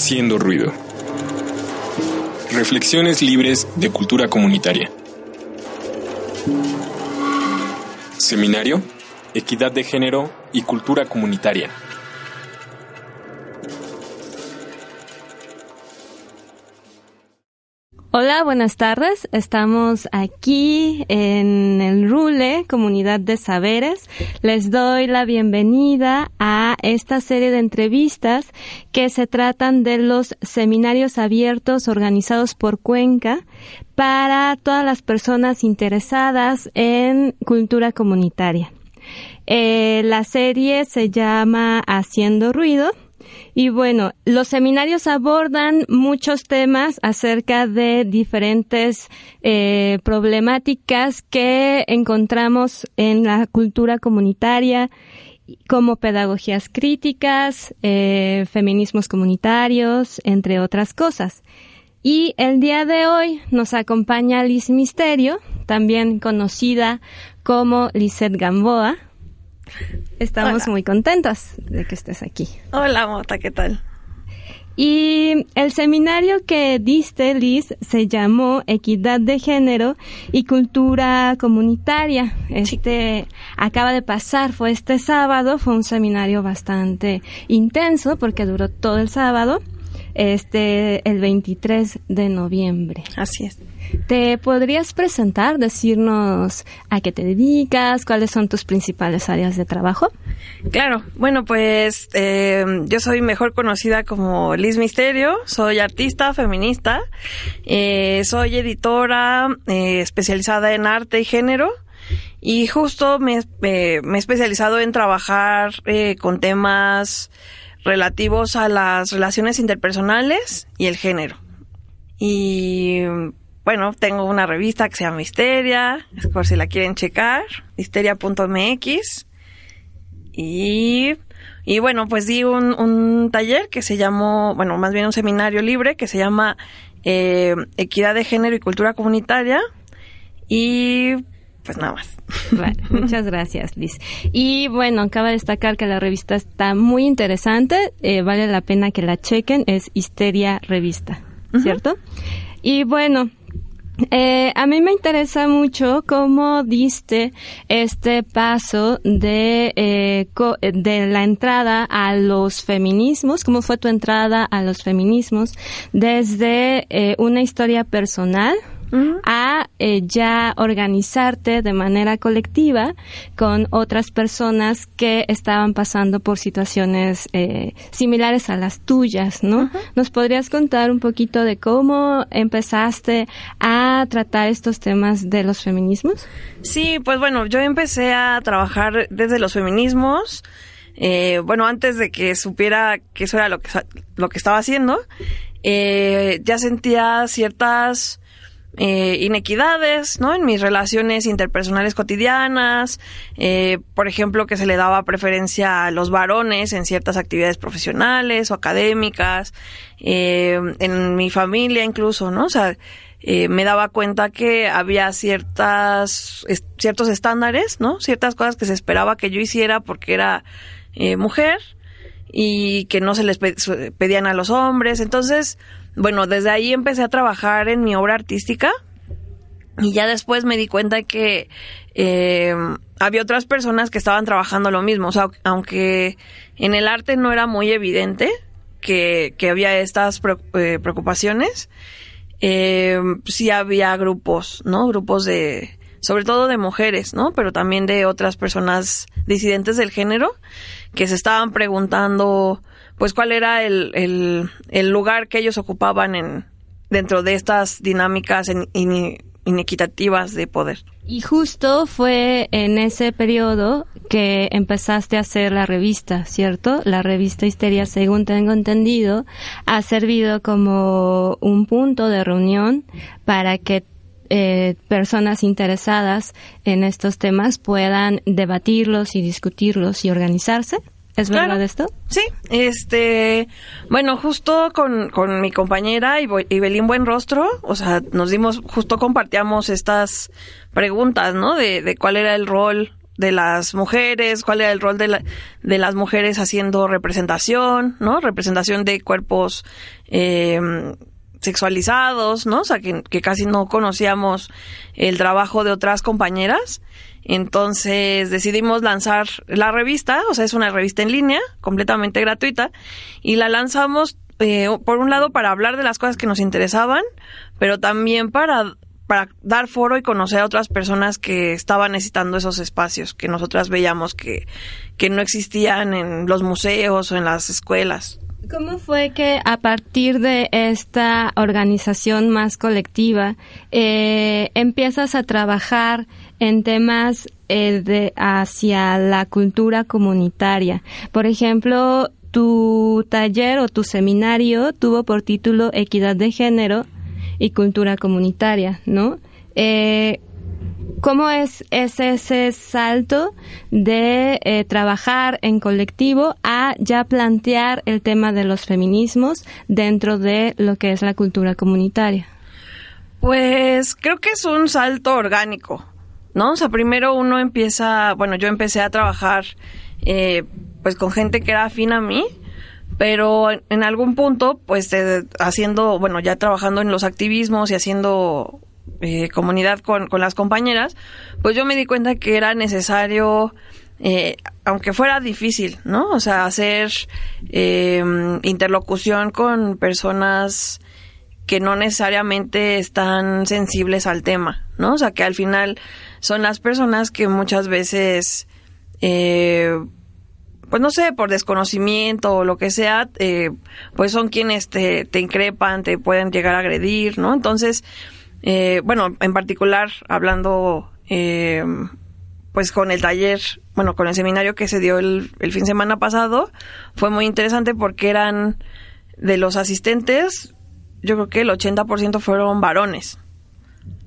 Haciendo ruido. Reflexiones libres de cultura comunitaria. Seminario, Equidad de Género y Cultura Comunitaria. Hola, buenas tardes. Estamos aquí en el RULE, Comunidad de Saberes. Les doy la bienvenida a esta serie de entrevistas que se tratan de los seminarios abiertos organizados por Cuenca para todas las personas interesadas en cultura comunitaria. Eh, la serie se llama Haciendo Ruido y bueno, los seminarios abordan muchos temas acerca de diferentes eh, problemáticas que encontramos en la cultura comunitaria como pedagogías críticas, eh, feminismos comunitarios, entre otras cosas. Y el día de hoy nos acompaña Liz Misterio, también conocida como Lizeth Gamboa. Estamos muy contentos de que estés aquí. Hola, Mota, ¿qué tal? Y el seminario que diste, Liz, se llamó Equidad de Género y Cultura Comunitaria. Este acaba de pasar, fue este sábado, fue un seminario bastante intenso porque duró todo el sábado, este el 23 de noviembre. Así es. ¿Te podrías presentar, decirnos a qué te dedicas, cuáles son tus principales áreas de trabajo? Claro, bueno, pues eh, yo soy mejor conocida como Liz Misterio, soy artista, feminista, eh, soy editora eh, especializada en arte y género y justo me, me he especializado en trabajar con temas relativos a las relaciones interpersonales y el género. Y bueno, tengo una revista que se llama Histeria, por si la quieren checar, histeria.mx. Y, y bueno, pues di un, taller que se llamó, bueno, más bien un seminario libre que se llama eh, Equidad de Género y Cultura Comunitaria. Y pues nada más. muchas gracias, Liz. Y bueno, acaba de destacar que la revista está muy interesante, eh, vale la pena que la chequen, es Histeria Revista, ¿cierto? Y bueno, eh, a mí me interesa mucho cómo diste este paso de, eh, de la entrada a los feminismos, cómo fue tu entrada a los feminismos desde eh, una historia personal, a eh, ya organizarte de manera colectiva con otras personas que estaban pasando por situaciones eh, similares a las tuyas, ¿no? ¿Nos podrías contar un poquito de cómo empezaste a tratar estos temas de los feminismos? Sí, pues bueno, yo empecé a trabajar desde los feminismos. Eh, bueno, antes de que supiera que eso era lo que, lo que estaba haciendo, ya sentía ciertas eh, inequidades, ¿no? En mis relaciones interpersonales cotidianas, eh, por ejemplo, que se le daba preferencia a los varones en ciertas actividades profesionales o académicas, eh, en mi familia incluso, ¿no? O sea, me daba cuenta que había ciertas, ciertos estándares, ¿no? Ciertas cosas que se esperaba que yo hiciera porque era mujer y que no se les pedían a los hombres. Entonces, bueno, desde ahí empecé a trabajar en mi obra artística y ya después me di cuenta que eh, había otras personas que estaban trabajando lo mismo. O sea, aunque en el arte no era muy evidente que, había estas eh, preocupaciones, eh, sí había grupos, ¿no? Grupos de, sobre todo de mujeres, ¿no? Pero también de otras personas disidentes del género que se estaban preguntando pues cuál era el, el, lugar que ellos ocupaban en dentro de estas dinámicas inequitativas de poder. Y justo fue en ese periodo que empezaste a hacer la revista, ¿cierto? La revista Histeria, según tengo entendido, ha servido como un punto de reunión para que eh, personas interesadas en estos temas puedan debatirlos y discutirlos y organizarse. ¿Es verdad esto? Sí, este, bueno, justo con, con mi compañera y Belín Buenrostro, o sea, nos dimos, justo compartíamos estas preguntas, ¿no? De, de cuál era el rol de las mujeres, cuál era el rol de, de las mujeres haciendo representación, ¿no? Representación de cuerpos eh, sexualizados, ¿no? O sea, que, que, casi no conocíamos el trabajo de otras compañeras. Entonces decidimos lanzar la revista, o sea, es una revista en línea, completamente gratuita, y la lanzamos, eh, por un lado, para hablar de las cosas que nos interesaban, pero también para para dar foro y conocer a otras personas que estaban necesitando esos espacios que nosotras veíamos que, que no existían en los museos o en las escuelas. ¿Cómo fue que a partir de esta organización más colectiva eh, empiezas a trabajar en temas eh, de, hacia la cultura comunitaria? Por ejemplo, tu taller o tu seminario tuvo por título Equidad de Género y cultura comunitaria, ¿no? Eh, ¿Cómo es, ese salto de eh, trabajar en colectivo a ya plantear el tema de los feminismos dentro de lo que es la cultura comunitaria? Pues creo que es un salto orgánico, ¿no? O sea, primero uno empieza, bueno, yo empecé a trabajar eh, pues con gente que era afín a mí, pero en algún punto, pues haciendo, bueno, ya trabajando en los activismos y haciendo eh, comunidad con, con, las compañeras, pues yo me di cuenta que era necesario, eh, aunque fuera difícil, ¿no? O sea, hacer eh, interlocución con personas que no necesariamente están sensibles al tema, ¿no? O sea, que al final son las personas que muchas veces eh, pues no sé, por desconocimiento o lo que sea, eh, pues son quienes te, te, increpan, te pueden llegar a agredir, ¿no? Entonces, eh, bueno, en particular, hablando, eh, pues con el taller, bueno, con el seminario que se dio el, fin de semana pasado, fue muy interesante porque eran de los asistentes, yo creo que el 80% fueron varones,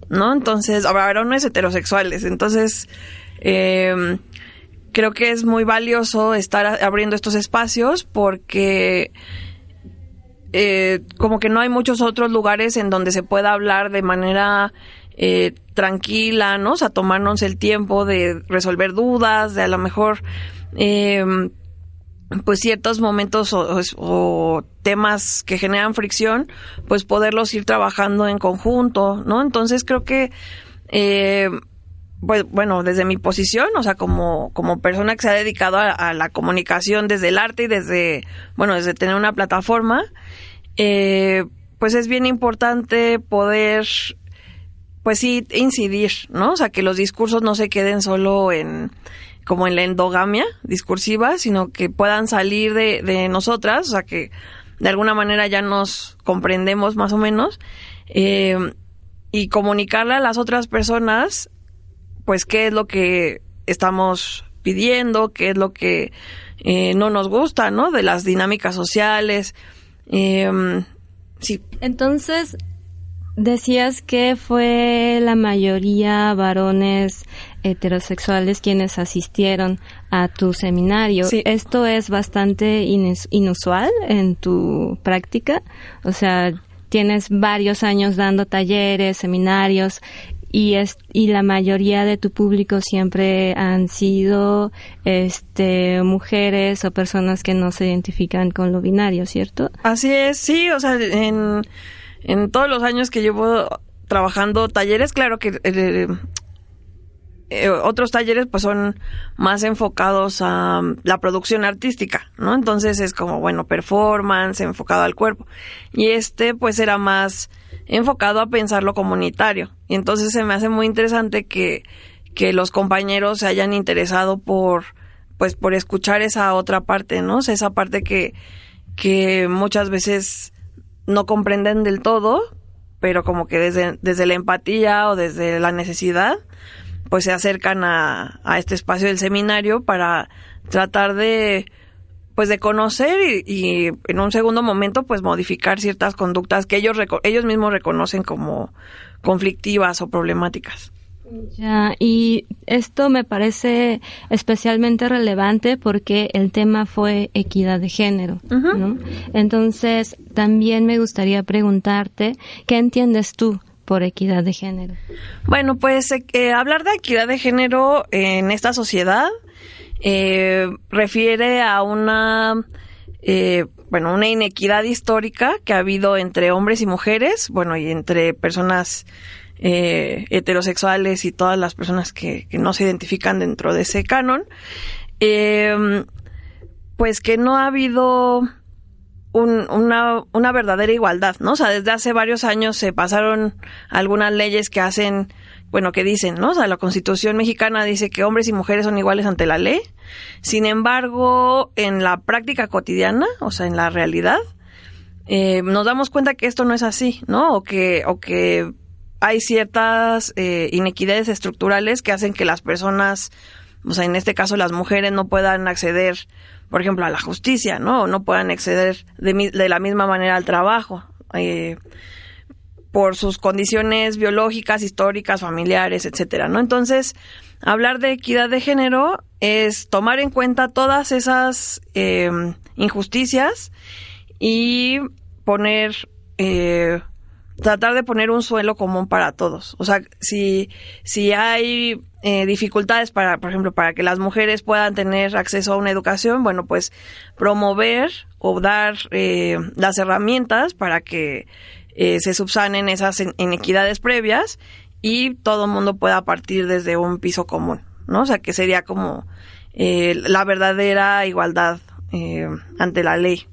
¿no? Entonces, varones heterosexuales. Entonces, eh, creo que es muy valioso estar abriendo estos espacios porque eh, como que no hay muchos otros lugares en donde se pueda hablar de manera eh, tranquila, ¿no? O sea, tomarnos el tiempo de resolver dudas, de a lo mejor, eh, pues ciertos momentos o, o, temas que generan fricción, pues poderlos ir trabajando en conjunto, ¿no? Entonces creo que eh, pues, bueno, desde mi posición, o sea, como, como persona que se ha dedicado a, la comunicación desde el arte y desde, bueno, desde tener una plataforma, eh, pues es bien importante poder, pues sí, incidir, ¿no? O sea, que los discursos no se queden solo en, como en la endogamia discursiva, sino que puedan salir de, de nosotras, o sea, que de alguna manera ya nos comprendemos más o menos, eh, y comunicarle a las otras personas pues qué es lo que estamos pidiendo, qué es lo que eh, no nos gusta, ¿no? De las dinámicas sociales. Eh, sí. Entonces, decías que fue la mayoría varones heterosexuales quienes asistieron a tu seminario. Sí. Esto es bastante inusual en tu práctica. O sea, tienes varios años dando talleres, seminarios y es y la mayoría de tu público siempre han sido este mujeres o personas que no se identifican con lo binario, ¿cierto? Así es, sí, o sea, en, en todos los años que llevo trabajando talleres, claro que eh, eh, otros talleres pues son más enfocados a la producción artística, ¿no? Entonces es como, bueno, performance, enfocado al cuerpo. Y este pues era más enfocado a pensar lo comunitario. Y entonces se me hace muy interesante que, que los compañeros se hayan interesado por, pues, por escuchar esa otra parte, ¿no? O sea, esa parte que, que muchas veces no comprenden del todo, pero como que desde, desde la empatía o desde la necesidad, pues se acercan a, a este espacio del seminario para tratar de, pues de conocer y, y, en un segundo momento pues modificar ciertas conductas que ellos ellos mismos reconocen como conflictivas o problemáticas. Ya, y esto me parece especialmente relevante porque el tema fue equidad de género, uh -huh. ¿no? Entonces, también me gustaría preguntarte, ¿qué entiendes tú por equidad de género? Bueno, pues eh, eh, hablar de equidad de género en esta sociedad eh, refiere a una bueno, una inequidad histórica que ha habido entre hombres y mujeres, bueno, y entre personas heterosexuales y todas las personas que, no se identifican dentro de ese canon, pues que no ha habido una, una verdadera igualdad, ¿no? O sea, desde hace varios años se pasaron algunas leyes que hacen, bueno, que dicen, ¿no? O sea, la Constitución mexicana dice que hombres y mujeres son iguales ante la ley. Sin embargo, en la práctica cotidiana, o sea, en la realidad, eh, nos damos cuenta que esto no es así, ¿no? O que, o que hay ciertas eh, inequidades estructurales que hacen que las personas, o sea, en este caso las mujeres no puedan acceder por ejemplo, a la justicia, ¿no? no puedan acceder de, la misma manera al trabajo. Eh, por sus condiciones biológicas, históricas, familiares, etcétera, ¿no? Entonces, hablar de equidad de género es tomar en cuenta todas esas em, injusticias y poner, eh, tratar de poner un suelo común para todos. O sea, si, si hay eh, dificultades para, por ejemplo, para que las mujeres puedan tener acceso a una educación, bueno, pues promover o dar eh, las herramientas para que eh, se subsanen esas inequidades previas y todo el mundo pueda partir desde un piso común, ¿no? O sea, que sería como la verdadera igualdad ante la ley.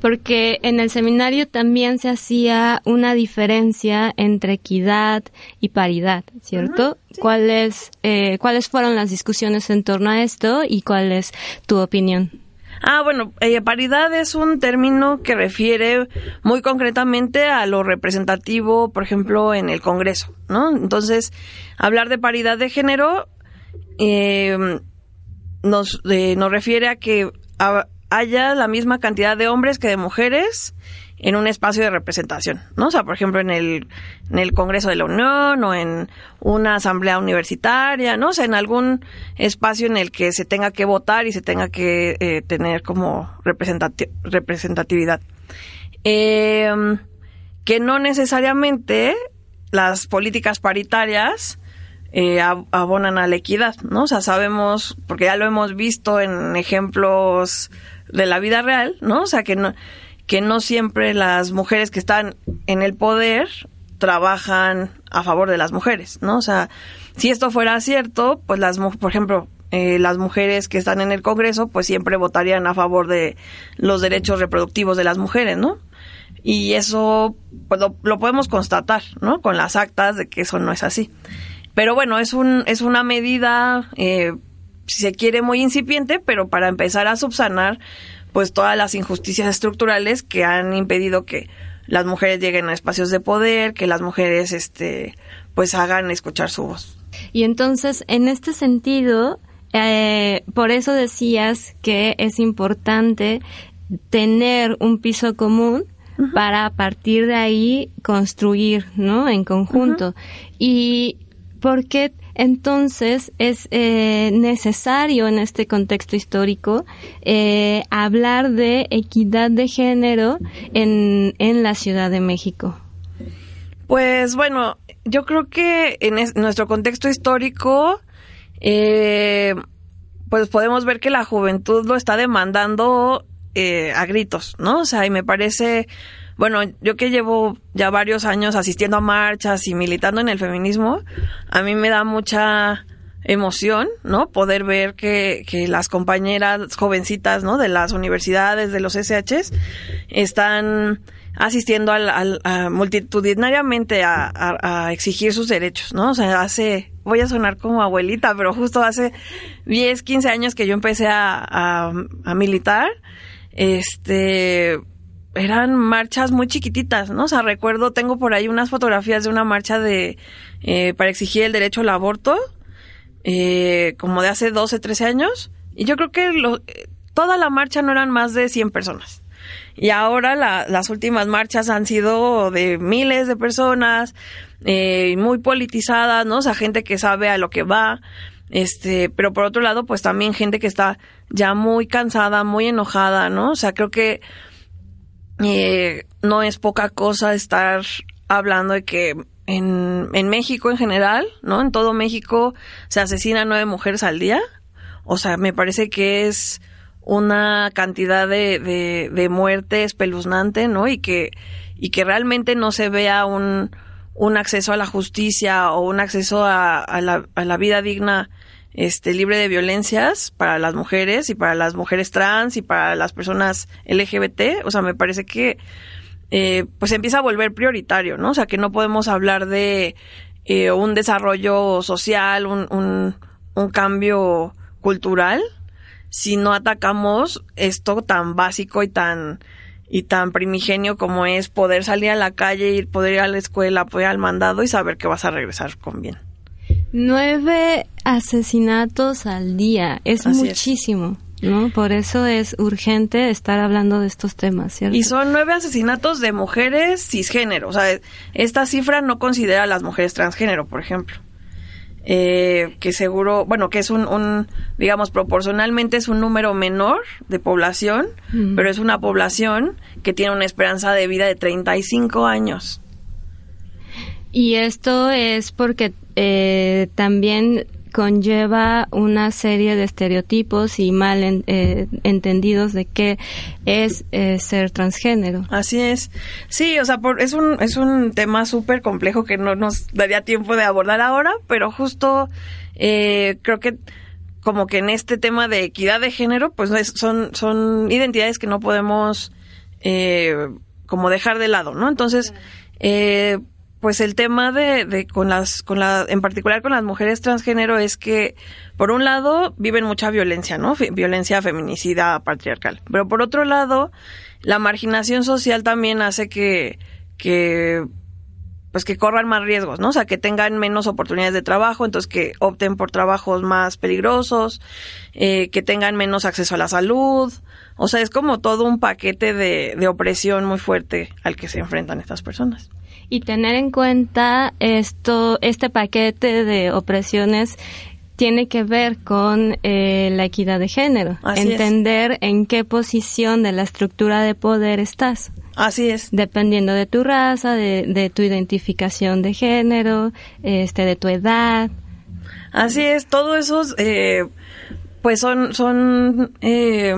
Porque en el seminario también se hacía una diferencia entre equidad y paridad, ¿cierto? ¿Cuáles, eh, ¿Cuáles fueron las discusiones en torno a esto y cuál es tu opinión? Ah, bueno, eh, paridad es un término que refiere muy concretamente a lo representativo, por ejemplo, en el Congreso, ¿no? Entonces, hablar de paridad de género eh, nos, nos refiere a que haya la misma cantidad de hombres que de mujeres en un espacio de representación, ¿no? O sea, por ejemplo, en el, en el Congreso de la Unión o en una asamblea universitaria, ¿no? O sea, en algún espacio en el que se tenga que votar y se tenga que eh, tener como representatividad. Em, que no necesariamente las políticas paritarias eh, abonan a la equidad, ¿no? O sea, sabemos, porque ya lo hemos visto en ejemplos de la vida real, ¿no? O sea, que no, que no siempre las mujeres que están en el poder trabajan a favor de las mujeres, ¿no? O sea, si esto fuera cierto, pues las, por ejemplo, eh, las mujeres que están en el Congreso, pues siempre votarían a favor de los derechos reproductivos de las mujeres, ¿no? Y eso pues, lo, podemos constatar, ¿no? Con las actas de que eso no es así. Pero bueno, es un es una medida eh, si se quiere, muy incipiente, pero para empezar a subsanar pues todas las injusticias estructurales que han impedido que las mujeres lleguen a espacios de poder, que las mujeres este pues hagan escuchar su voz. Y entonces, en este sentido, eh, por eso decías que es importante tener un piso común para a partir de ahí construir, ¿no? En conjunto. Y por qué entonces es eh, necesario en este contexto histórico eh, hablar de equidad de género en, en la Ciudad de México. Pues bueno, yo creo que en nuestro contexto histórico, eh, pues podemos ver que la juventud lo está demandando a gritos, ¿no? O sea, y me parece bueno, yo que llevo ya varios años asistiendo a marchas y militando en el feminismo, a mí me da mucha emoción, ¿no? Poder ver que, que las compañeras jovencitas, ¿no? De las universidades, de los SHs, están asistiendo al, multitudinariamente a, a, exigir sus derechos, ¿no? O sea, hace, voy a sonar como abuelita, pero justo hace 10, 15 años que yo empecé a, a militar, este, eran marchas muy chiquititas, ¿no? O sea, recuerdo, tengo por ahí unas fotografías de una marcha de eh, para exigir el derecho al aborto, eh, como de hace 12, 13 años, y yo creo que lo, toda la marcha no eran más de 100 personas. Y ahora las últimas marchas han sido de miles de personas, eh, muy politizadas, ¿no? O sea, gente que sabe a lo que va, este, pero por otro lado, pues también gente que está ya muy cansada, muy enojada, ¿no? O sea, creo que eh, no es poca cosa estar hablando de que en, en México en general, ¿no? En todo México se asesinan nueve mujeres al día. O sea, me parece que es una cantidad de, de, de muerte espeluznante, ¿no? Y que, y que realmente no se vea un, un acceso a la justicia o un acceso a, a, la, a la vida digna este, libre de violencias para las mujeres y para las mujeres trans y para las personas LGBT. O sea, me parece que eh, pues empieza a volver prioritario, ¿no? O sea, que no podemos hablar de eh, un desarrollo social, un, un, cambio cultural, si no atacamos esto tan básico y tan y tan primigenio como es poder salir a la calle, ir, poder ir a la escuela, poder ir al mandado y saber que vas a regresar con bien. Nueve asesinatos al día, es Así es. muchísimo, ¿no? Por eso es urgente estar hablando de estos temas, ¿cierto? Y son nueve asesinatos de mujeres cisgénero. O sea, esta cifra no considera a las mujeres transgénero, por ejemplo. Eh, que seguro, bueno, que es un, un, digamos, proporcionalmente es un número menor de población, pero es una población que tiene una esperanza de vida de 35 años. Y esto es porque eh, también conlleva una serie de estereotipos y mal en- eh, entendidos de qué es eh, ser transgénero. Así es. Sí, o sea, por- es un, es un tema súper complejo que no nos daría tiempo de abordar ahora, pero justo eh, creo que como que en este tema de equidad de género, pues es- son, son identidades que no podemos eh, como dejar de lado, ¿no? Entonces, eh, pues el tema de, con las, con la, en particular con las mujeres transgénero es que, por un lado, viven mucha violencia, ¿no? Violencia feminicida patriarcal. Pero por otro lado, la marginación social también hace que, que, pues que corran más riesgos, ¿no? O sea, que tengan menos oportunidades de trabajo, entonces que opten por trabajos más peligrosos, eh, que tengan menos acceso a la salud. O sea, es como todo un paquete de, de opresión muy fuerte al que se enfrentan estas personas. Y tener en cuenta esto, este paquete de opresiones tiene que ver con eh, la equidad de género. Así es. Entender en qué posición de la estructura de poder estás. Así es. Dependiendo de tu raza, de, de tu identificación de género, este, de tu edad. Así es, todos esos, eh, pues son, son eh,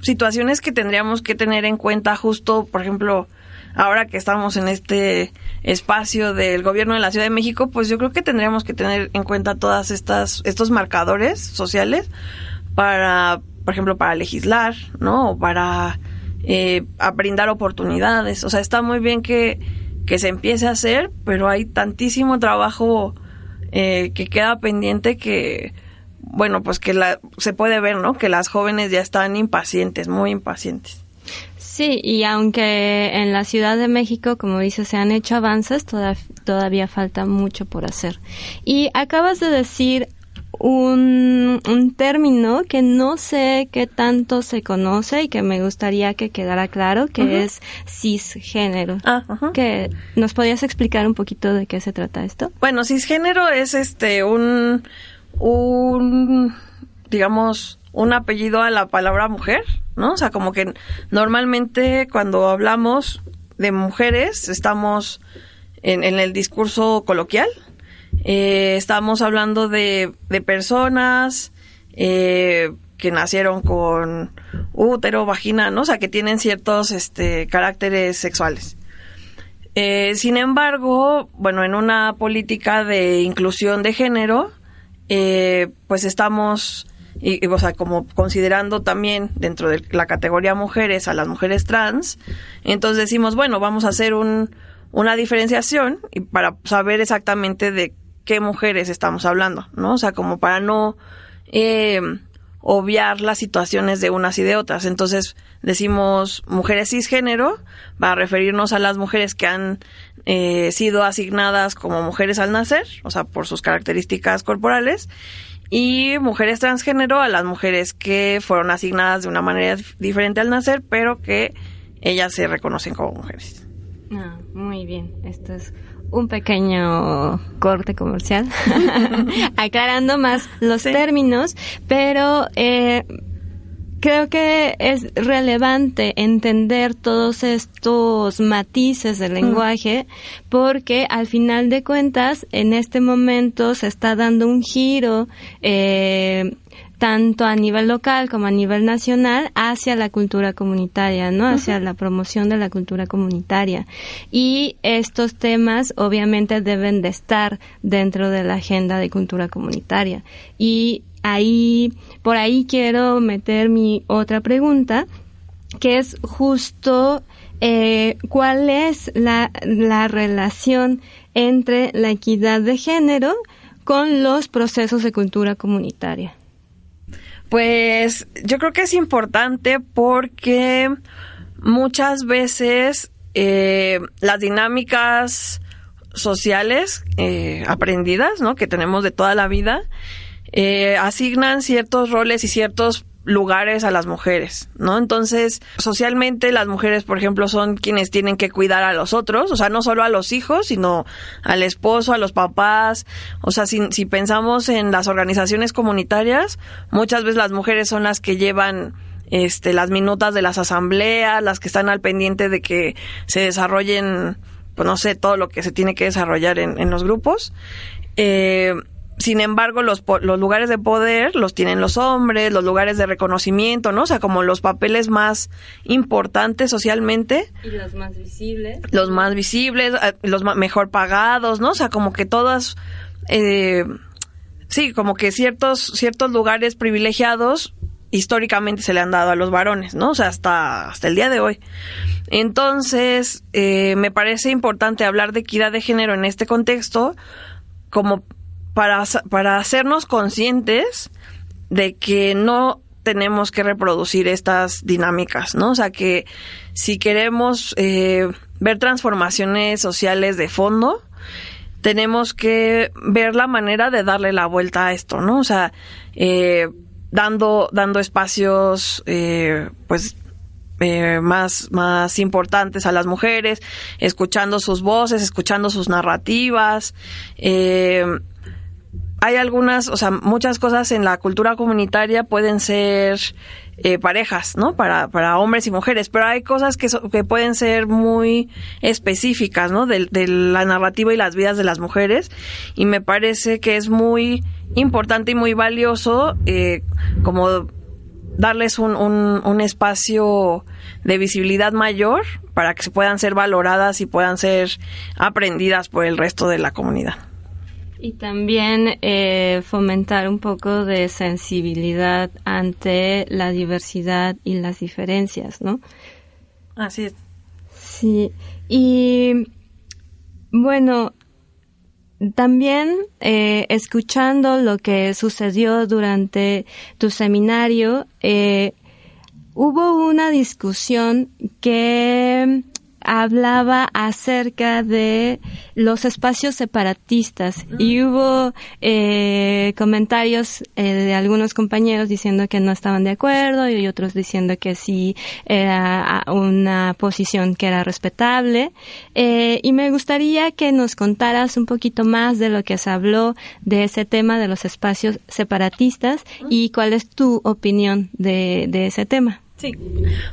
situaciones que tendríamos que tener en cuenta justo, por ejemplo, ahora que estamos en este espacio del gobierno de la Ciudad de México, pues yo creo que tendríamos que tener en cuenta todas estas, estos marcadores sociales para, por ejemplo, para legislar, ¿no? O para eh, brindar oportunidades. O sea, está muy bien que, que se empiece a hacer, pero hay tantísimo trabajo eh, que queda pendiente que, bueno, pues que la, se puede ver, ¿no? Que las jóvenes ya están impacientes, muy impacientes. Sí, y aunque en la Ciudad de México, como dices, se han hecho avances, toda- todavía falta mucho por hacer. Y acabas de decir un, un término que no sé qué tanto se conoce y que me gustaría que quedara claro, que es cisgénero. Ah, que ¿Nos podrías explicar un poquito de qué se trata esto? Bueno, cisgénero es este un un digamos un apellido a la palabra mujer, ¿no? O sea, como que normalmente cuando hablamos de mujeres estamos en, en el discurso coloquial, eh, estamos hablando de, personas eh, que nacieron con útero, vagina, ¿no? O sea, que tienen ciertos este, caracteres sexuales. Eh, sin embargo, bueno, en una política de inclusión de género, pues estamos, y, o sea, como considerando también dentro de la categoría mujeres a las mujeres trans, entonces decimos, bueno, vamos a hacer un, una diferenciación y para saber exactamente de qué mujeres estamos hablando, ¿no? O sea, como para no eh, obviar las situaciones de unas y de otras. Entonces decimos mujeres cisgénero para referirnos a las mujeres que han eh, sido asignadas como mujeres al nacer, o sea, por sus características corporales, y mujeres transgénero a las mujeres que fueron asignadas de una manera dif- diferente al nacer, pero que ellas se reconocen como mujeres. Ah, muy bien. Esto es un pequeño corte comercial, aclarando más los Sí. términos, pero eh, creo que es relevante entender todos estos matices del lenguaje porque al final de cuentas en este momento se está dando un giro eh, tanto a nivel local como a nivel nacional hacia la cultura comunitaria, ¿no? Hacia la promoción de la cultura comunitaria. Y estos temas obviamente deben de estar dentro de la agenda de cultura comunitaria. Y ahí, por ahí quiero meter mi otra pregunta, que es justo eh, cuál es la, la relación entre la equidad de género con los procesos de cultura comunitaria. Pues yo creo que es importante porque muchas veces eh, las dinámicas sociales eh, aprendidas, ¿no? Que tenemos de toda la vida, eh, asignan ciertos roles y ciertos lugares a las mujeres, ¿no? Entonces, socialmente las mujeres, por ejemplo, son quienes tienen que cuidar a los otros, o sea, no solo a los hijos, sino al esposo, a los papás, o sea, si, pensamos en las organizaciones comunitarias, muchas veces las mujeres son las que llevan este, las minutas de las asambleas, las que están al pendiente de que se desarrollen, pues no sé, todo lo que se tiene que desarrollar en, en los grupos. Eh, sin embargo, los, los lugares de poder los tienen los hombres, los lugares de reconocimiento, ¿no? O sea, como los papeles más importantes socialmente. Y los más visibles. Los más visibles, eh, los mejor pagados, ¿no? O sea, como que todas, eh, sí, como que ciertos, ciertos lugares privilegiados históricamente se le han dado a los varones, ¿no? O sea, hasta, hasta el día de hoy. Entonces, eh, me parece importante hablar de equidad de género en este contexto como para, para hacernos conscientes de que no tenemos que reproducir estas dinámicas, ¿no? O sea que si queremos eh, ver transformaciones sociales de fondo, tenemos que ver la manera de darle la vuelta a esto, ¿no? O sea, eh, dando, dando espacios, eh, pues, más, más importantes a las mujeres, escuchando sus voces, escuchando sus narrativas, eh, hay algunas, o sea, muchas cosas en la cultura comunitaria pueden ser eh, parejas, ¿no? Para, para hombres y mujeres, pero hay cosas que, que pueden ser muy específicas, ¿no? De, la narrativa y las vidas de las mujeres y me parece que es muy importante y muy valioso eh, como darles un, un, un espacio de visibilidad mayor para que se puedan ser valoradas y puedan ser aprendidas por el resto de la comunidad. Y también eh, fomentar un poco de sensibilidad ante la diversidad y las diferencias, ¿no? Así es. Sí, y bueno, también eh, escuchando lo que sucedió durante tu seminario, eh, hubo una discusión que hablaba acerca de los espacios separatistas y hubo eh, comentarios eh, de algunos compañeros diciendo que no estaban de acuerdo y otros diciendo que sí era una posición que era respetable. Eh, y me gustaría que nos contaras un poquito más de lo que se habló de ese tema de los espacios separatistas y cuál es tu opinión de, de ese tema. Sí.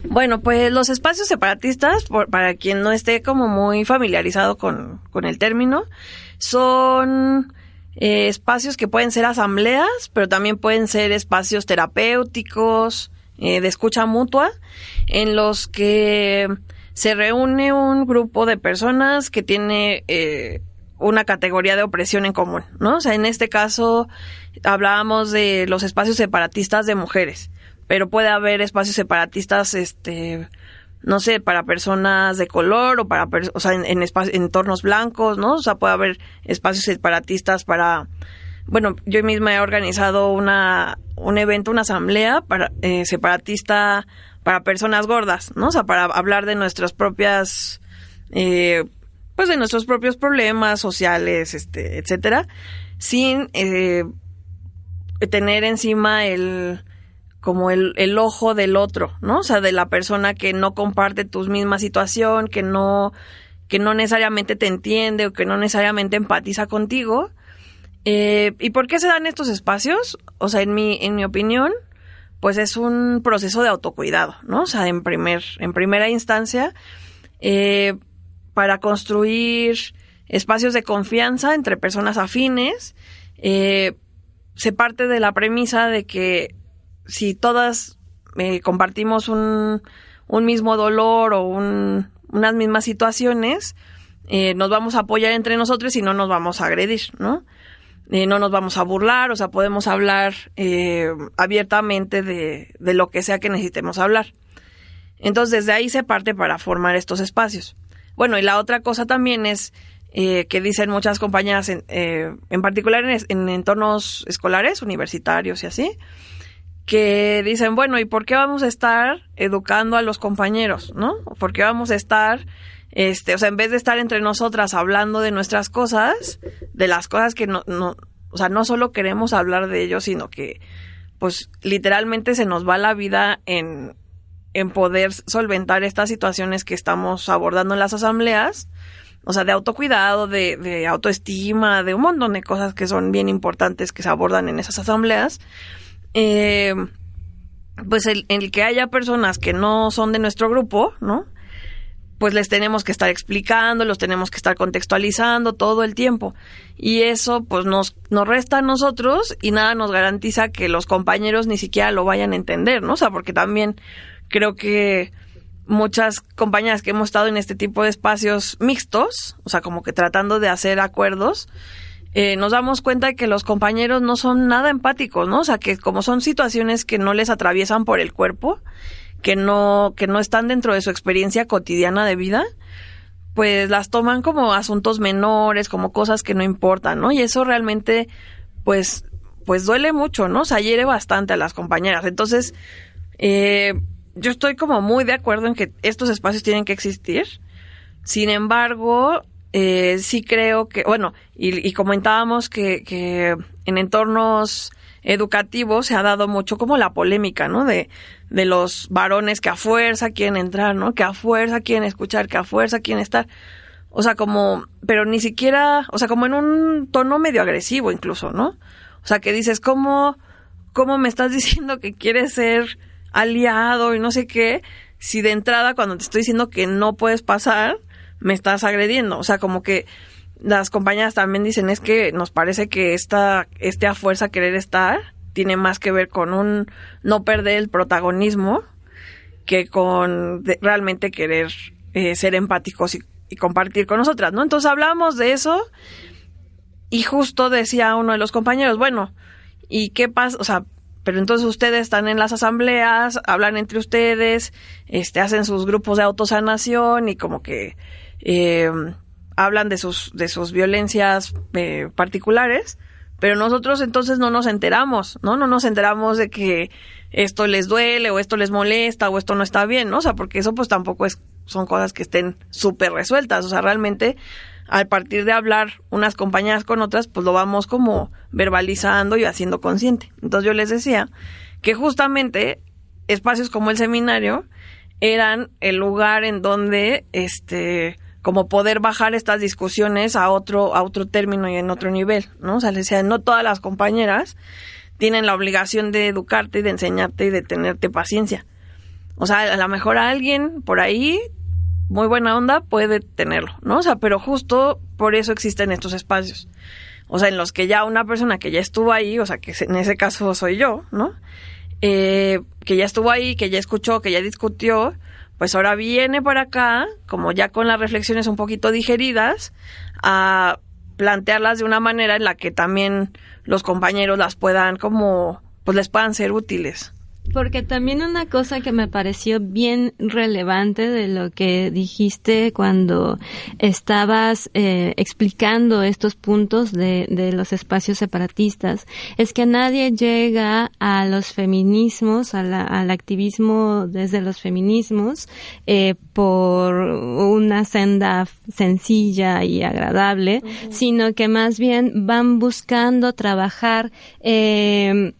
Bueno, pues los espacios separatistas, para quien no esté como muy familiarizado con, el término, son eh, espacios que pueden ser asambleas, pero también pueden ser espacios terapéuticos, eh, de escucha mutua, en los que se reúne un grupo de personas que tiene eh, una categoría de opresión en común, ¿no? O sea, en este caso hablábamos de los espacios separatistas de mujeres pero puede haber espacios separatistas, este, no sé, para personas de color o para, o sea, en, en entornos blancos, ¿no? O sea, puede haber espacios separatistas para, bueno, yo misma he organizado una, un evento, una asamblea para, eh, separatista para personas gordas, ¿no? O sea, para hablar de nuestras propias, eh, pues de nuestros propios problemas sociales, este, etcétera, sin eh, tener encima el, como el, el, ojo del otro, ¿no? O sea, de la persona que no comparte tu misma situación, que no, que no necesariamente te entiende o que no necesariamente empatiza contigo. Eh, ¿Y por qué se dan estos espacios? O sea, en mi, en mi opinión, pues es un proceso de autocuidado, ¿no? O sea, en, primer, en primera instancia, eh, para construir espacios de confianza entre personas afines, eh, se parte de la premisa de que si todas eh, compartimos un, mismo dolor o un, unas mismas situaciones, eh, nos vamos a apoyar entre nosotros y no nos vamos a agredir, ¿no? Eh, no nos vamos a burlar, o sea, podemos hablar eh, abiertamente de, lo que sea que necesitemos hablar. Entonces, desde ahí se parte para formar estos espacios. Bueno, y la otra cosa también es que dicen muchas compañeras, en, eh, en particular en, entornos escolares, universitarios y así, que dicen, bueno, ¿y por qué vamos a estar educando a los compañeros, no? ¿Por qué vamos a estar, este, o sea, en vez de estar entre nosotras hablando de nuestras cosas, de las cosas que no, no, o sea, no solo queremos hablar de ellos, sino que, pues, literalmente se nos va la vida en, en poder solventar estas situaciones que estamos abordando en las asambleas, o sea, de autocuidado, de, de, autoestima, de un montón de cosas que son bien importantes que se abordan en esas asambleas. Eh, pues el, el, que haya personas que no son de nuestro grupo, ¿no? Pues les tenemos que estar explicando, los tenemos que estar contextualizando todo el tiempo. Y eso pues nos, nos resta a nosotros y nada nos garantiza que los compañeros ni siquiera lo vayan a entender, ¿no? O sea, porque también creo que muchas compañeras que hemos estado en este tipo de espacios mixtos, o sea, como que tratando de hacer acuerdos, eh, nos damos cuenta de que los compañeros no son nada empáticos, ¿no? O sea, que como son situaciones que no les atraviesan por el cuerpo, que no, que no están dentro de su experiencia cotidiana de vida, pues las toman como asuntos menores, como cosas que no importan, ¿no? Y eso realmente, pues, pues duele mucho, ¿no? O sea, hiere bastante a las compañeras. Entonces, eh, yo estoy como muy de acuerdo en que estos espacios tienen que existir. Sin embargo, eh, sí creo que, bueno, y, y comentábamos que, que, en entornos educativos se ha dado mucho como la polémica, ¿no? De, de los varones que a fuerza quieren entrar, ¿no? Que a fuerza quieren escuchar, que a fuerza quieren estar. O sea, como, pero ni siquiera, o sea, como en un tono medio agresivo incluso, ¿no? O sea, que dices, ¿cómo, cómo me estás diciendo que quieres ser aliado y no sé qué, si de entrada cuando te estoy diciendo que no puedes pasar, me estás agrediendo. O sea, como que las compañeras también dicen es que nos parece que esta, este a fuerza querer estar tiene más que ver con un no perder el protagonismo que con realmente querer eh, ser empáticos y, y, compartir con nosotras, ¿no? Entonces hablamos de eso y justo decía uno de los compañeros, bueno, ¿y qué pasa? O sea, pero entonces ustedes están en las asambleas, hablan entre ustedes, este, hacen sus grupos de autosanación y como que eh, hablan de sus, de sus violencias eh, particulares, pero nosotros entonces no nos enteramos, ¿no? No nos enteramos de que esto les duele o esto les molesta o esto no está bien, ¿no? O sea, porque eso pues tampoco es, son cosas que estén súper resueltas, o sea, realmente al partir de hablar unas compañeras con otras, pues lo vamos como verbalizando y haciendo consciente. Entonces yo les decía que justamente espacios como el seminario eran el lugar en donde este como poder bajar estas discusiones a otro a otro término y en otro nivel, ¿no? O sea, les decía, no todas las compañeras tienen la obligación de educarte y de enseñarte y de tenerte paciencia. O sea, a lo mejor alguien por ahí muy buena onda puede tenerlo, ¿no? O sea, pero justo por eso existen estos espacios. O sea, en los que ya una persona que ya estuvo ahí, o sea, que en ese caso soy yo, ¿no? Eh, que ya estuvo ahí, que ya escuchó, que ya discutió, pues ahora viene para acá, como ya con las reflexiones un poquito digeridas, a plantearlas de una manera en la que también los compañeros las puedan como, pues les puedan ser útiles. Porque también una cosa que me pareció bien relevante de lo que dijiste cuando estabas eh, explicando estos puntos de, de, los espacios separatistas es que nadie llega a los feminismos, a la, al activismo desde los feminismos eh, por una senda sencilla y agradable, uh -huh. sino que más bien van buscando trabajar eh,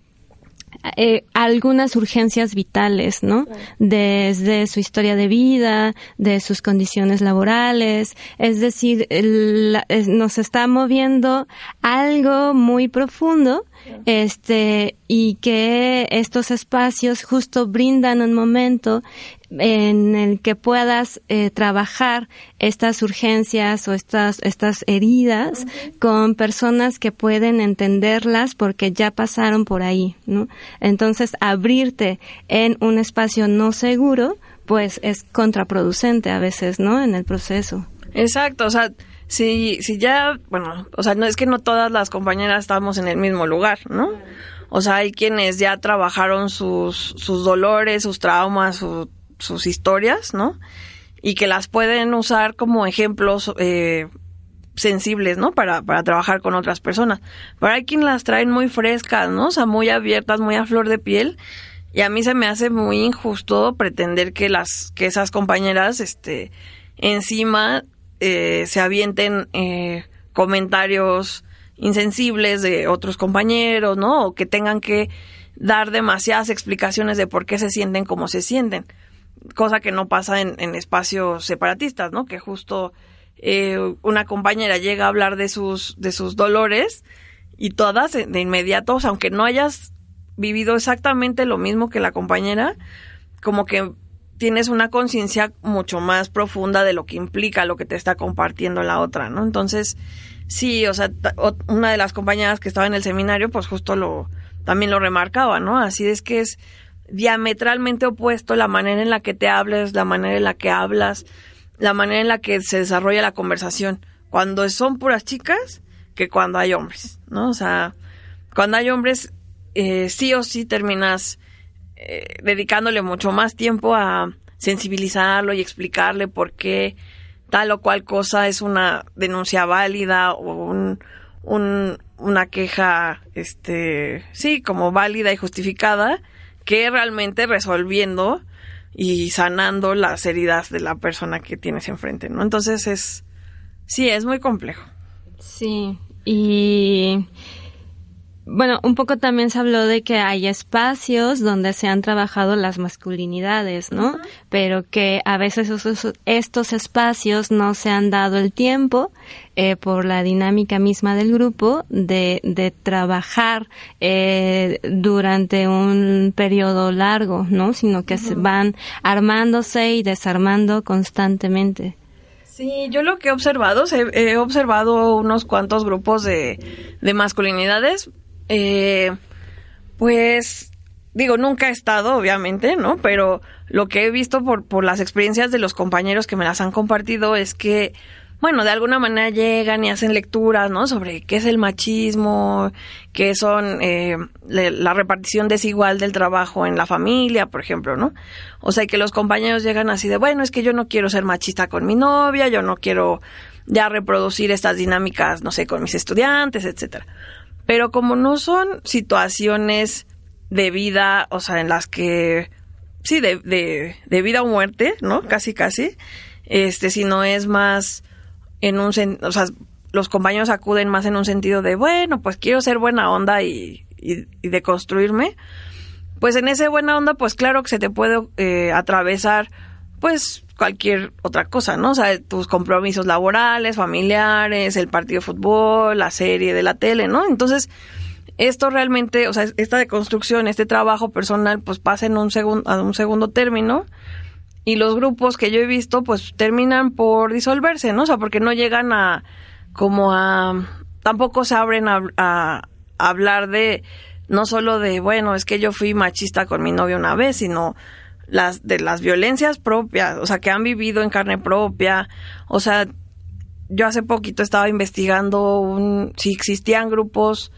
eh, algunas urgencias vitales, ¿no? Desde su historia de vida, de sus condiciones laborales, es decir, nos está moviendo algo muy profundo, este, y que estos espacios justo brindan un momento en el que puedas eh, trabajar estas urgencias o estas, estas heridas con personas que pueden entenderlas porque ya pasaron por ahí, ¿no? Entonces, abrirte en un espacio no seguro, pues es contraproducente a veces, ¿no? En el proceso. Exacto, o sea, si, si ya, bueno, o sea, no es que no todas las compañeras estamos en el mismo lugar, ¿no? O sea, hay quienes ya trabajaron sus, sus dolores, sus traumas, su sus historias, ¿no? Y que las pueden usar como ejemplos eh, sensibles, ¿no? Para, para trabajar con otras personas. Pero hay quien las traen muy frescas, ¿no? O sea, muy abiertas, muy a flor de piel. Y a mí se me hace muy injusto pretender que las, que esas compañeras, este, encima eh, se avienten eh, comentarios insensibles de otros compañeros, ¿no? O que tengan que dar demasiadas explicaciones de por qué se sienten como se sienten cosa que no pasa en, espacios separatistas, ¿no? Que justo eh, una compañera llega a hablar de sus, de sus dolores y todas de inmediato, aunque no hayas vivido exactamente lo mismo que la compañera, como que tienes una conciencia mucho más profunda de lo que implica lo que te está compartiendo la otra, ¿no? Entonces, sí, o sea, una de las compañeras que estaba en el seminario, pues justo lo, también lo remarcaba, ¿no? Así es que es, diametralmente opuesto la manera en la que te hables, la manera en la que hablas, la manera en la que se desarrolla la conversación. Cuando son puras chicas que cuando hay hombres, ¿no? O sea, cuando hay hombres, eh, sí o sí terminas eh, dedicándole mucho más tiempo a sensibilizarlo y explicarle por qué tal o cual cosa es una denuncia válida o un, un, una queja, este, sí, como válida y justificada, que realmente resolviendo y sanando las heridas de la persona que tienes enfrente, ¿no? Entonces es, sí, es muy complejo. Sí, y bueno, un poco también se habló de que hay espacios donde se han trabajado las masculinidades, ¿no? Pero que a veces estos espacios no se han dado el tiempo eh, por la dinámica misma del grupo de, de trabajar eh, durante un periodo largo, ¿no? Sino que se van armándose y desarmando constantemente. Sí, yo lo que he observado, he, observado unos cuantos grupos de, de masculinidades, eh, pues digo, nunca he estado, obviamente, ¿no? Pero lo que he visto por, por las experiencias de los compañeros que me las han compartido es que, bueno, de alguna manera llegan y hacen lecturas, ¿no? Sobre qué es el machismo, qué son eh, la repartición desigual del trabajo en la familia, por ejemplo, ¿no? O sea, que los compañeros llegan así de, bueno, es que yo no quiero ser machista con mi novia, yo no quiero ya reproducir estas dinámicas, no sé, con mis estudiantes, etcétera. Pero como no son situaciones de vida, o sea, en las que, sí, de, de, de vida o muerte, ¿no? Casi, casi, este, sino es más en un, o sea, los compañeros acuden más en un sentido de, bueno, pues quiero ser buena onda y, y, y de construirme. Pues en ese buena onda, pues claro que se te puede eh, atravesar, pues cualquier otra cosa, ¿no? O sea, tus compromisos laborales, familiares, el partido de fútbol, la serie de la tele, ¿no? Entonces, esto realmente, o sea, esta deconstrucción, este trabajo personal, pues pasa en un, segundo a un segundo término y los grupos que yo he visto, pues terminan por disolverse, ¿no? O sea, porque no llegan a, como a, tampoco se abren a, a hablar de, no solo de, bueno, es que yo fui machista con mi novio una vez, sino las de las violencias propias, o sea, que han vivido en carne propia, o sea, yo hace poquito estaba investigando un, si existían grupos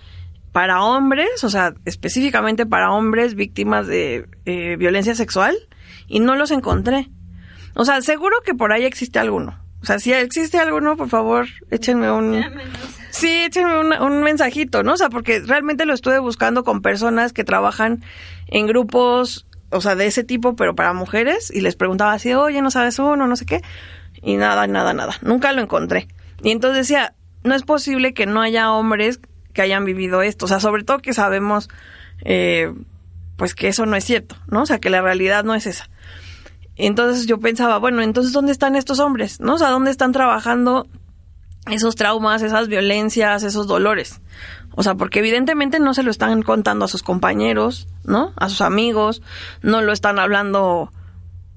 para hombres, o sea, específicamente para hombres víctimas de eh, violencia sexual, y no los encontré. O sea, seguro que por ahí existe alguno. O sea, si existe alguno, por favor, échenme un... Sí, échenme un, un, mensajito, ¿no? O sea, porque realmente lo estuve buscando con personas que trabajan en grupos o sea, de ese tipo, pero para mujeres, y les preguntaba así, oye, ¿no sabes uno? No sé qué. Y nada, nada, nada. Nunca lo encontré. Y entonces decía, no es posible que no haya hombres que hayan vivido esto. O sea, sobre todo que sabemos, eh, pues que eso no es cierto, ¿no? O sea, que la realidad no es esa. Entonces yo pensaba, bueno, entonces ¿dónde están estos hombres? ¿No? O sea, ¿dónde están trabajando esos traumas, esas violencias, esos dolores? O sea, porque evidentemente no se lo están contando a sus compañeros, ¿no? A sus amigos, no lo están hablando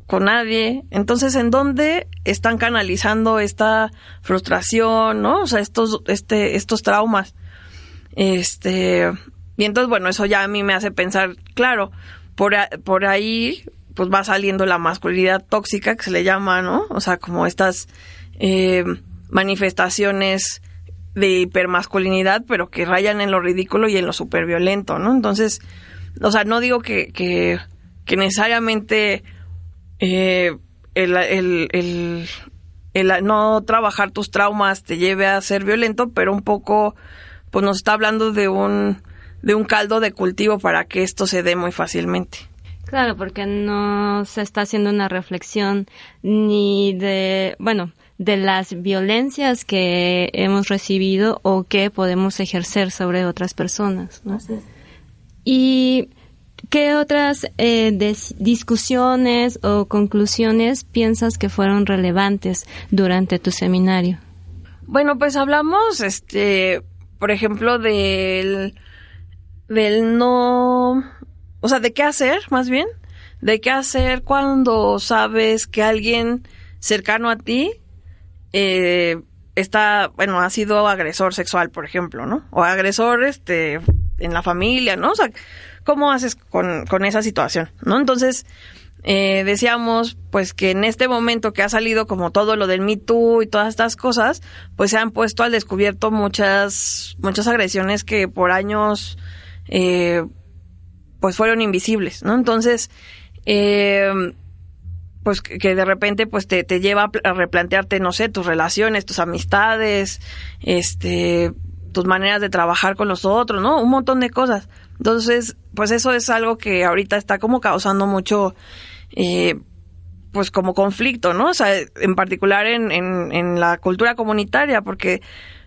con nadie. Entonces, ¿en dónde están canalizando esta frustración, ¿no? O sea, estos, este, estos traumas. Este, y entonces, bueno, eso ya a mí me hace pensar, claro, por, por ahí, pues va saliendo la masculinidad tóxica que se le llama, ¿no? O sea, como estas eh, manifestaciones de hipermasculinidad, pero que rayan en lo ridículo y en lo superviolento, ¿no? Entonces, o sea, no digo que, que, que necesariamente eh, el, el, el, el, no trabajar tus traumas te lleve a ser violento, pero un poco, pues nos está hablando de un, de un caldo de cultivo para que esto se dé muy fácilmente. Claro, porque no se está haciendo una reflexión ni de, bueno, de las violencias que hemos recibido o que podemos ejercer sobre otras personas. ¿no? Y ¿qué otras eh, discusiones o conclusiones piensas que fueron relevantes durante tu seminario? Bueno, pues hablamos, este, por ejemplo, del, del no, o sea, de qué hacer, más bien, de qué hacer cuando sabes que alguien cercano a ti eh, está, bueno, ha sido agresor sexual, por ejemplo, ¿no? O agresor, este, en la familia, ¿no? O sea, ¿cómo haces con, con esa situación, ¿no? Entonces, eh, decíamos, pues que en este momento que ha salido como todo lo del Me Too y todas estas cosas, pues se han puesto al descubierto muchas, muchas agresiones que por años, eh, pues fueron invisibles, ¿no? Entonces, eh, pues que de repente pues te, te lleva a replantearte, no sé, tus relaciones, tus amistades, este, tus maneras de trabajar con los otros, ¿no? Un montón de cosas. Entonces, pues eso es algo que ahorita está como causando mucho, eh, pues como conflicto, ¿no? O sea, en particular en, en, en la cultura comunitaria, porque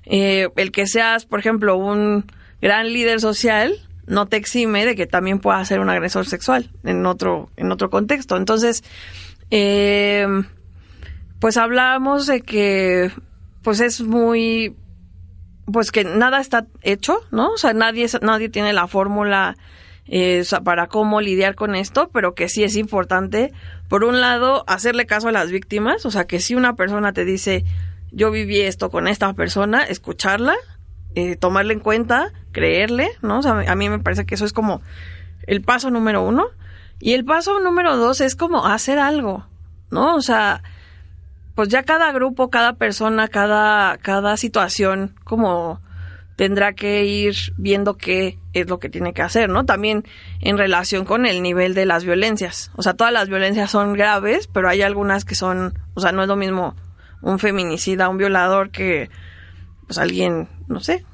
eh, el que seas, por ejemplo, un gran líder social, no te exime de que también puedas ser un agresor sexual en otro, en otro contexto. Entonces, eh, pues hablábamos de que pues es muy pues que nada está hecho, ¿no? O sea, nadie nadie tiene la fórmula eh, para cómo lidiar con esto, pero que sí es importante, por un lado, hacerle caso a las víctimas, o sea, que si una persona te dice, yo viví esto con esta persona, escucharla, eh, tomarle en cuenta, creerle, ¿no? O sea, a mí me parece que eso es como el paso número uno. Y el paso número dos es como hacer algo, ¿no? O sea, pues ya cada grupo, cada persona, cada, cada situación, como tendrá que ir viendo qué es lo que tiene que hacer, ¿no? También en relación con el nivel de las violencias. O sea, todas las violencias son graves, pero hay algunas que son, o sea, no es lo mismo un feminicida, un violador que, pues alguien, no sé,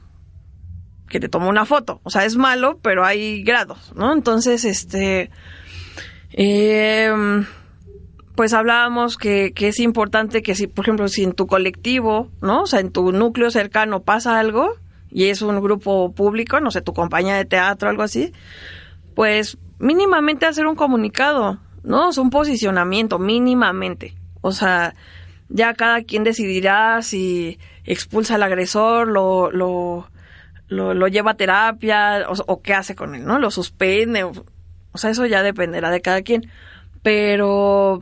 que te tomó una foto. O sea, es malo, pero hay grados, ¿no? Entonces, este, eh, pues hablábamos que, es importante que si, por ejemplo, si en tu colectivo, ¿no? O sea, en tu núcleo cercano pasa algo y es un grupo público, no sé, tu compañía de teatro, algo así, pues mínimamente hacer un comunicado, ¿no? O sea, un posicionamiento, mínimamente. O sea, ya cada quien decidirá si expulsa al agresor, lo, lo, lo, lleva a terapia o, o, qué hace con él, ¿no? Lo suspende, o sea, eso ya dependerá de cada quien. Pero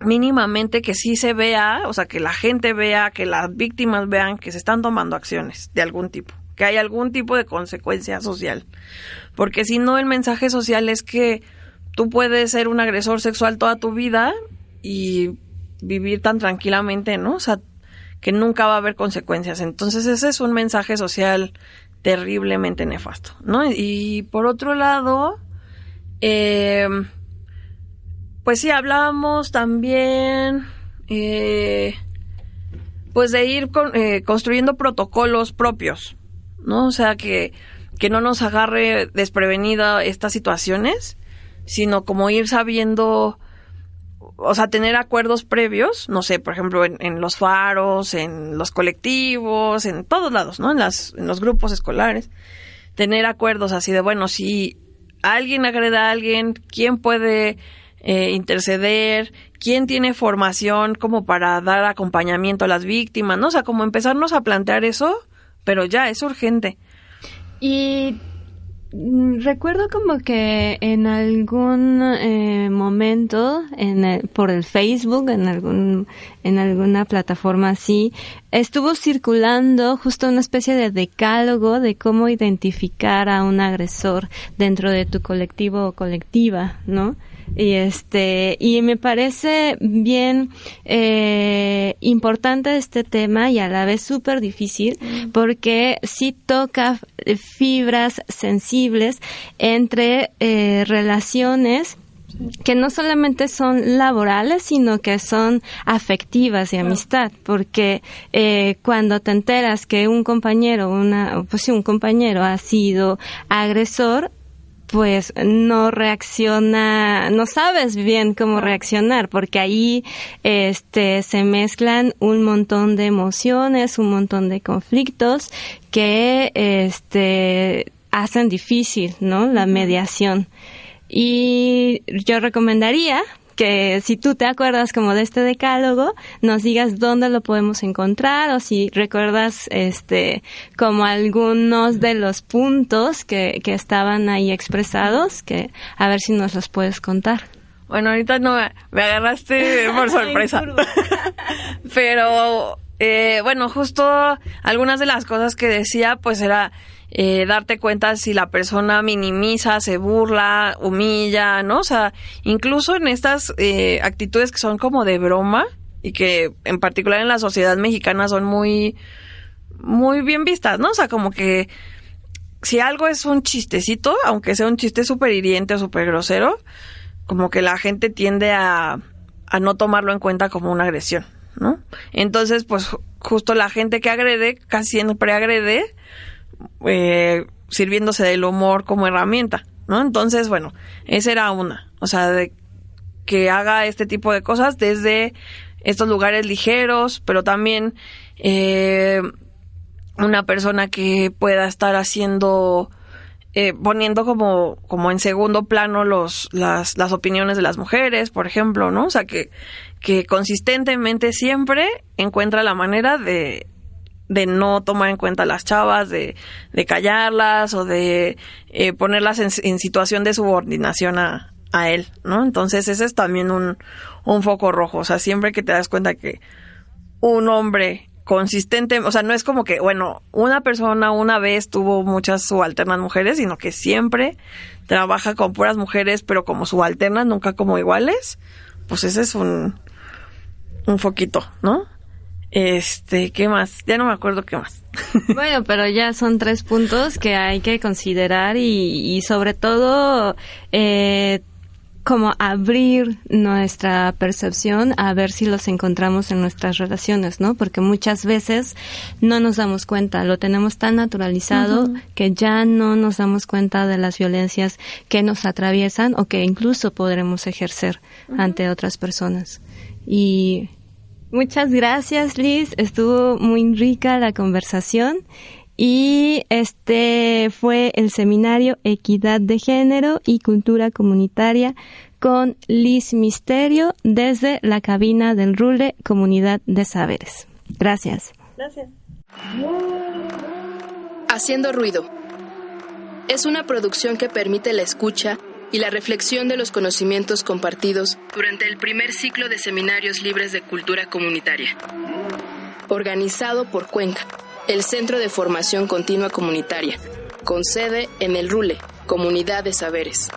mínimamente que sí se vea, o sea, que la gente vea, que las víctimas vean que se están tomando acciones de algún tipo, que hay algún tipo de consecuencia social. Porque si no, el mensaje social es que tú puedes ser un agresor sexual toda tu vida y vivir tan tranquilamente, ¿no? O sea, que nunca va a haber consecuencias. Entonces ese es un mensaje social terriblemente nefasto, ¿no? Y por otro lado, eh, pues sí, hablábamos también, eh, pues de ir eh, construyendo protocolos propios, ¿no? O sea, que, que no nos agarre desprevenida estas situaciones, sino como ir sabiendo, o sea, tener acuerdos previos, no sé, por ejemplo, en, en los faros, en los colectivos, en todos lados, ¿no? En, las, en los grupos escolares, tener acuerdos así de, bueno, si alguien agreda a alguien, quién puede eh, interceder, quién tiene formación como para dar acompañamiento a las víctimas, ¿no? O sea, como empezarnos a plantear eso, pero ya es urgente. Y recuerdo como que en algún eh, momento en por el Facebook, en algún en alguna plataforma así, estuvo circulando justo una especie de decálogo de cómo identificar a un agresor dentro de tu colectivo o colectiva, ¿no? Y este y me parece bien eh, importante este tema y a la vez súper difícil porque sí toca fibras sensibles entre eh, relaciones que no solamente son laborales, sino que son afectivas y amistad, porque eh, cuando te enteras que un compañero, una, pues sí, un compañero ha sido agresor, pues no reacciona, no sabes bien cómo reaccionar, porque ahí este se mezclan un montón de emociones, un montón de conflictos que este hacen difícil, ¿no? La mediación. Y yo recomendaría que si tú te acuerdas como de este decálogo, nos digas dónde lo podemos encontrar o si recuerdas este como algunos de los puntos que, que estaban ahí expresados, que a ver si nos los puedes contar. Bueno, ahorita no me agarraste por sorpresa. Pero eh, bueno, justo algunas de las cosas que decía, pues era eh, darte cuenta si la persona minimiza, se burla, humilla, ¿no? O sea, incluso en estas eh, actitudes que son como de broma y que en particular en la sociedad mexicana son muy, muy bien vistas, ¿no? O sea, como que si algo es un chistecito, aunque sea un chiste súper hiriente o súper grosero, como que la gente tiende a, a no tomarlo en cuenta como una agresión, ¿no? Entonces, pues justo la gente que agrede, casi siempre agrede, eh, sirviéndose del humor como herramienta, ¿no? Entonces, bueno, esa era una, o sea, de que haga este tipo de cosas desde estos lugares ligeros, pero también eh, una persona que pueda estar haciendo eh, poniendo como, como en segundo plano los, las, las opiniones de las mujeres, por ejemplo, ¿no? O sea, que, que consistentemente siempre encuentra la manera de, de no tomar en cuenta a las chavas, de, de callarlas o de eh, ponerlas en, situación de subordinación a, a él, ¿no? Entonces ese es también un, un foco rojo, o sea, siempre que te das cuenta que un hombre consistente, o sea, no es como que, bueno, una persona una vez tuvo muchas subalternas mujeres, sino que siempre trabaja con puras mujeres, pero como subalternas, nunca como iguales, pues ese es un, un foquito, ¿no? Este, ¿qué más? Ya no me acuerdo qué más. Bueno, pero ya son tres puntos que hay que considerar y, y sobre todo eh, como abrir nuestra percepción a ver si los encontramos en nuestras relaciones, ¿no? Porque muchas veces no nos damos cuenta, lo tenemos tan naturalizado que ya no nos damos cuenta de las violencias que nos atraviesan o que incluso podremos ejercer ante otras personas. Y Muchas gracias, Liz. Estuvo muy rica la conversación. Y este fue el seminario Equidad de Género y Cultura Comunitaria con Liz Misterio desde la cabina del Rule Comunidad de Saberes. Gracias. Gracias. Haciendo ruido. Es una producción que permite la escucha y la reflexión de los conocimientos compartidos durante el primer ciclo de seminarios libres de cultura comunitaria. Organizado por Cuenca, el Centro de Formación Continua Comunitaria, con sede en el RULE, Comunidad de Saberes.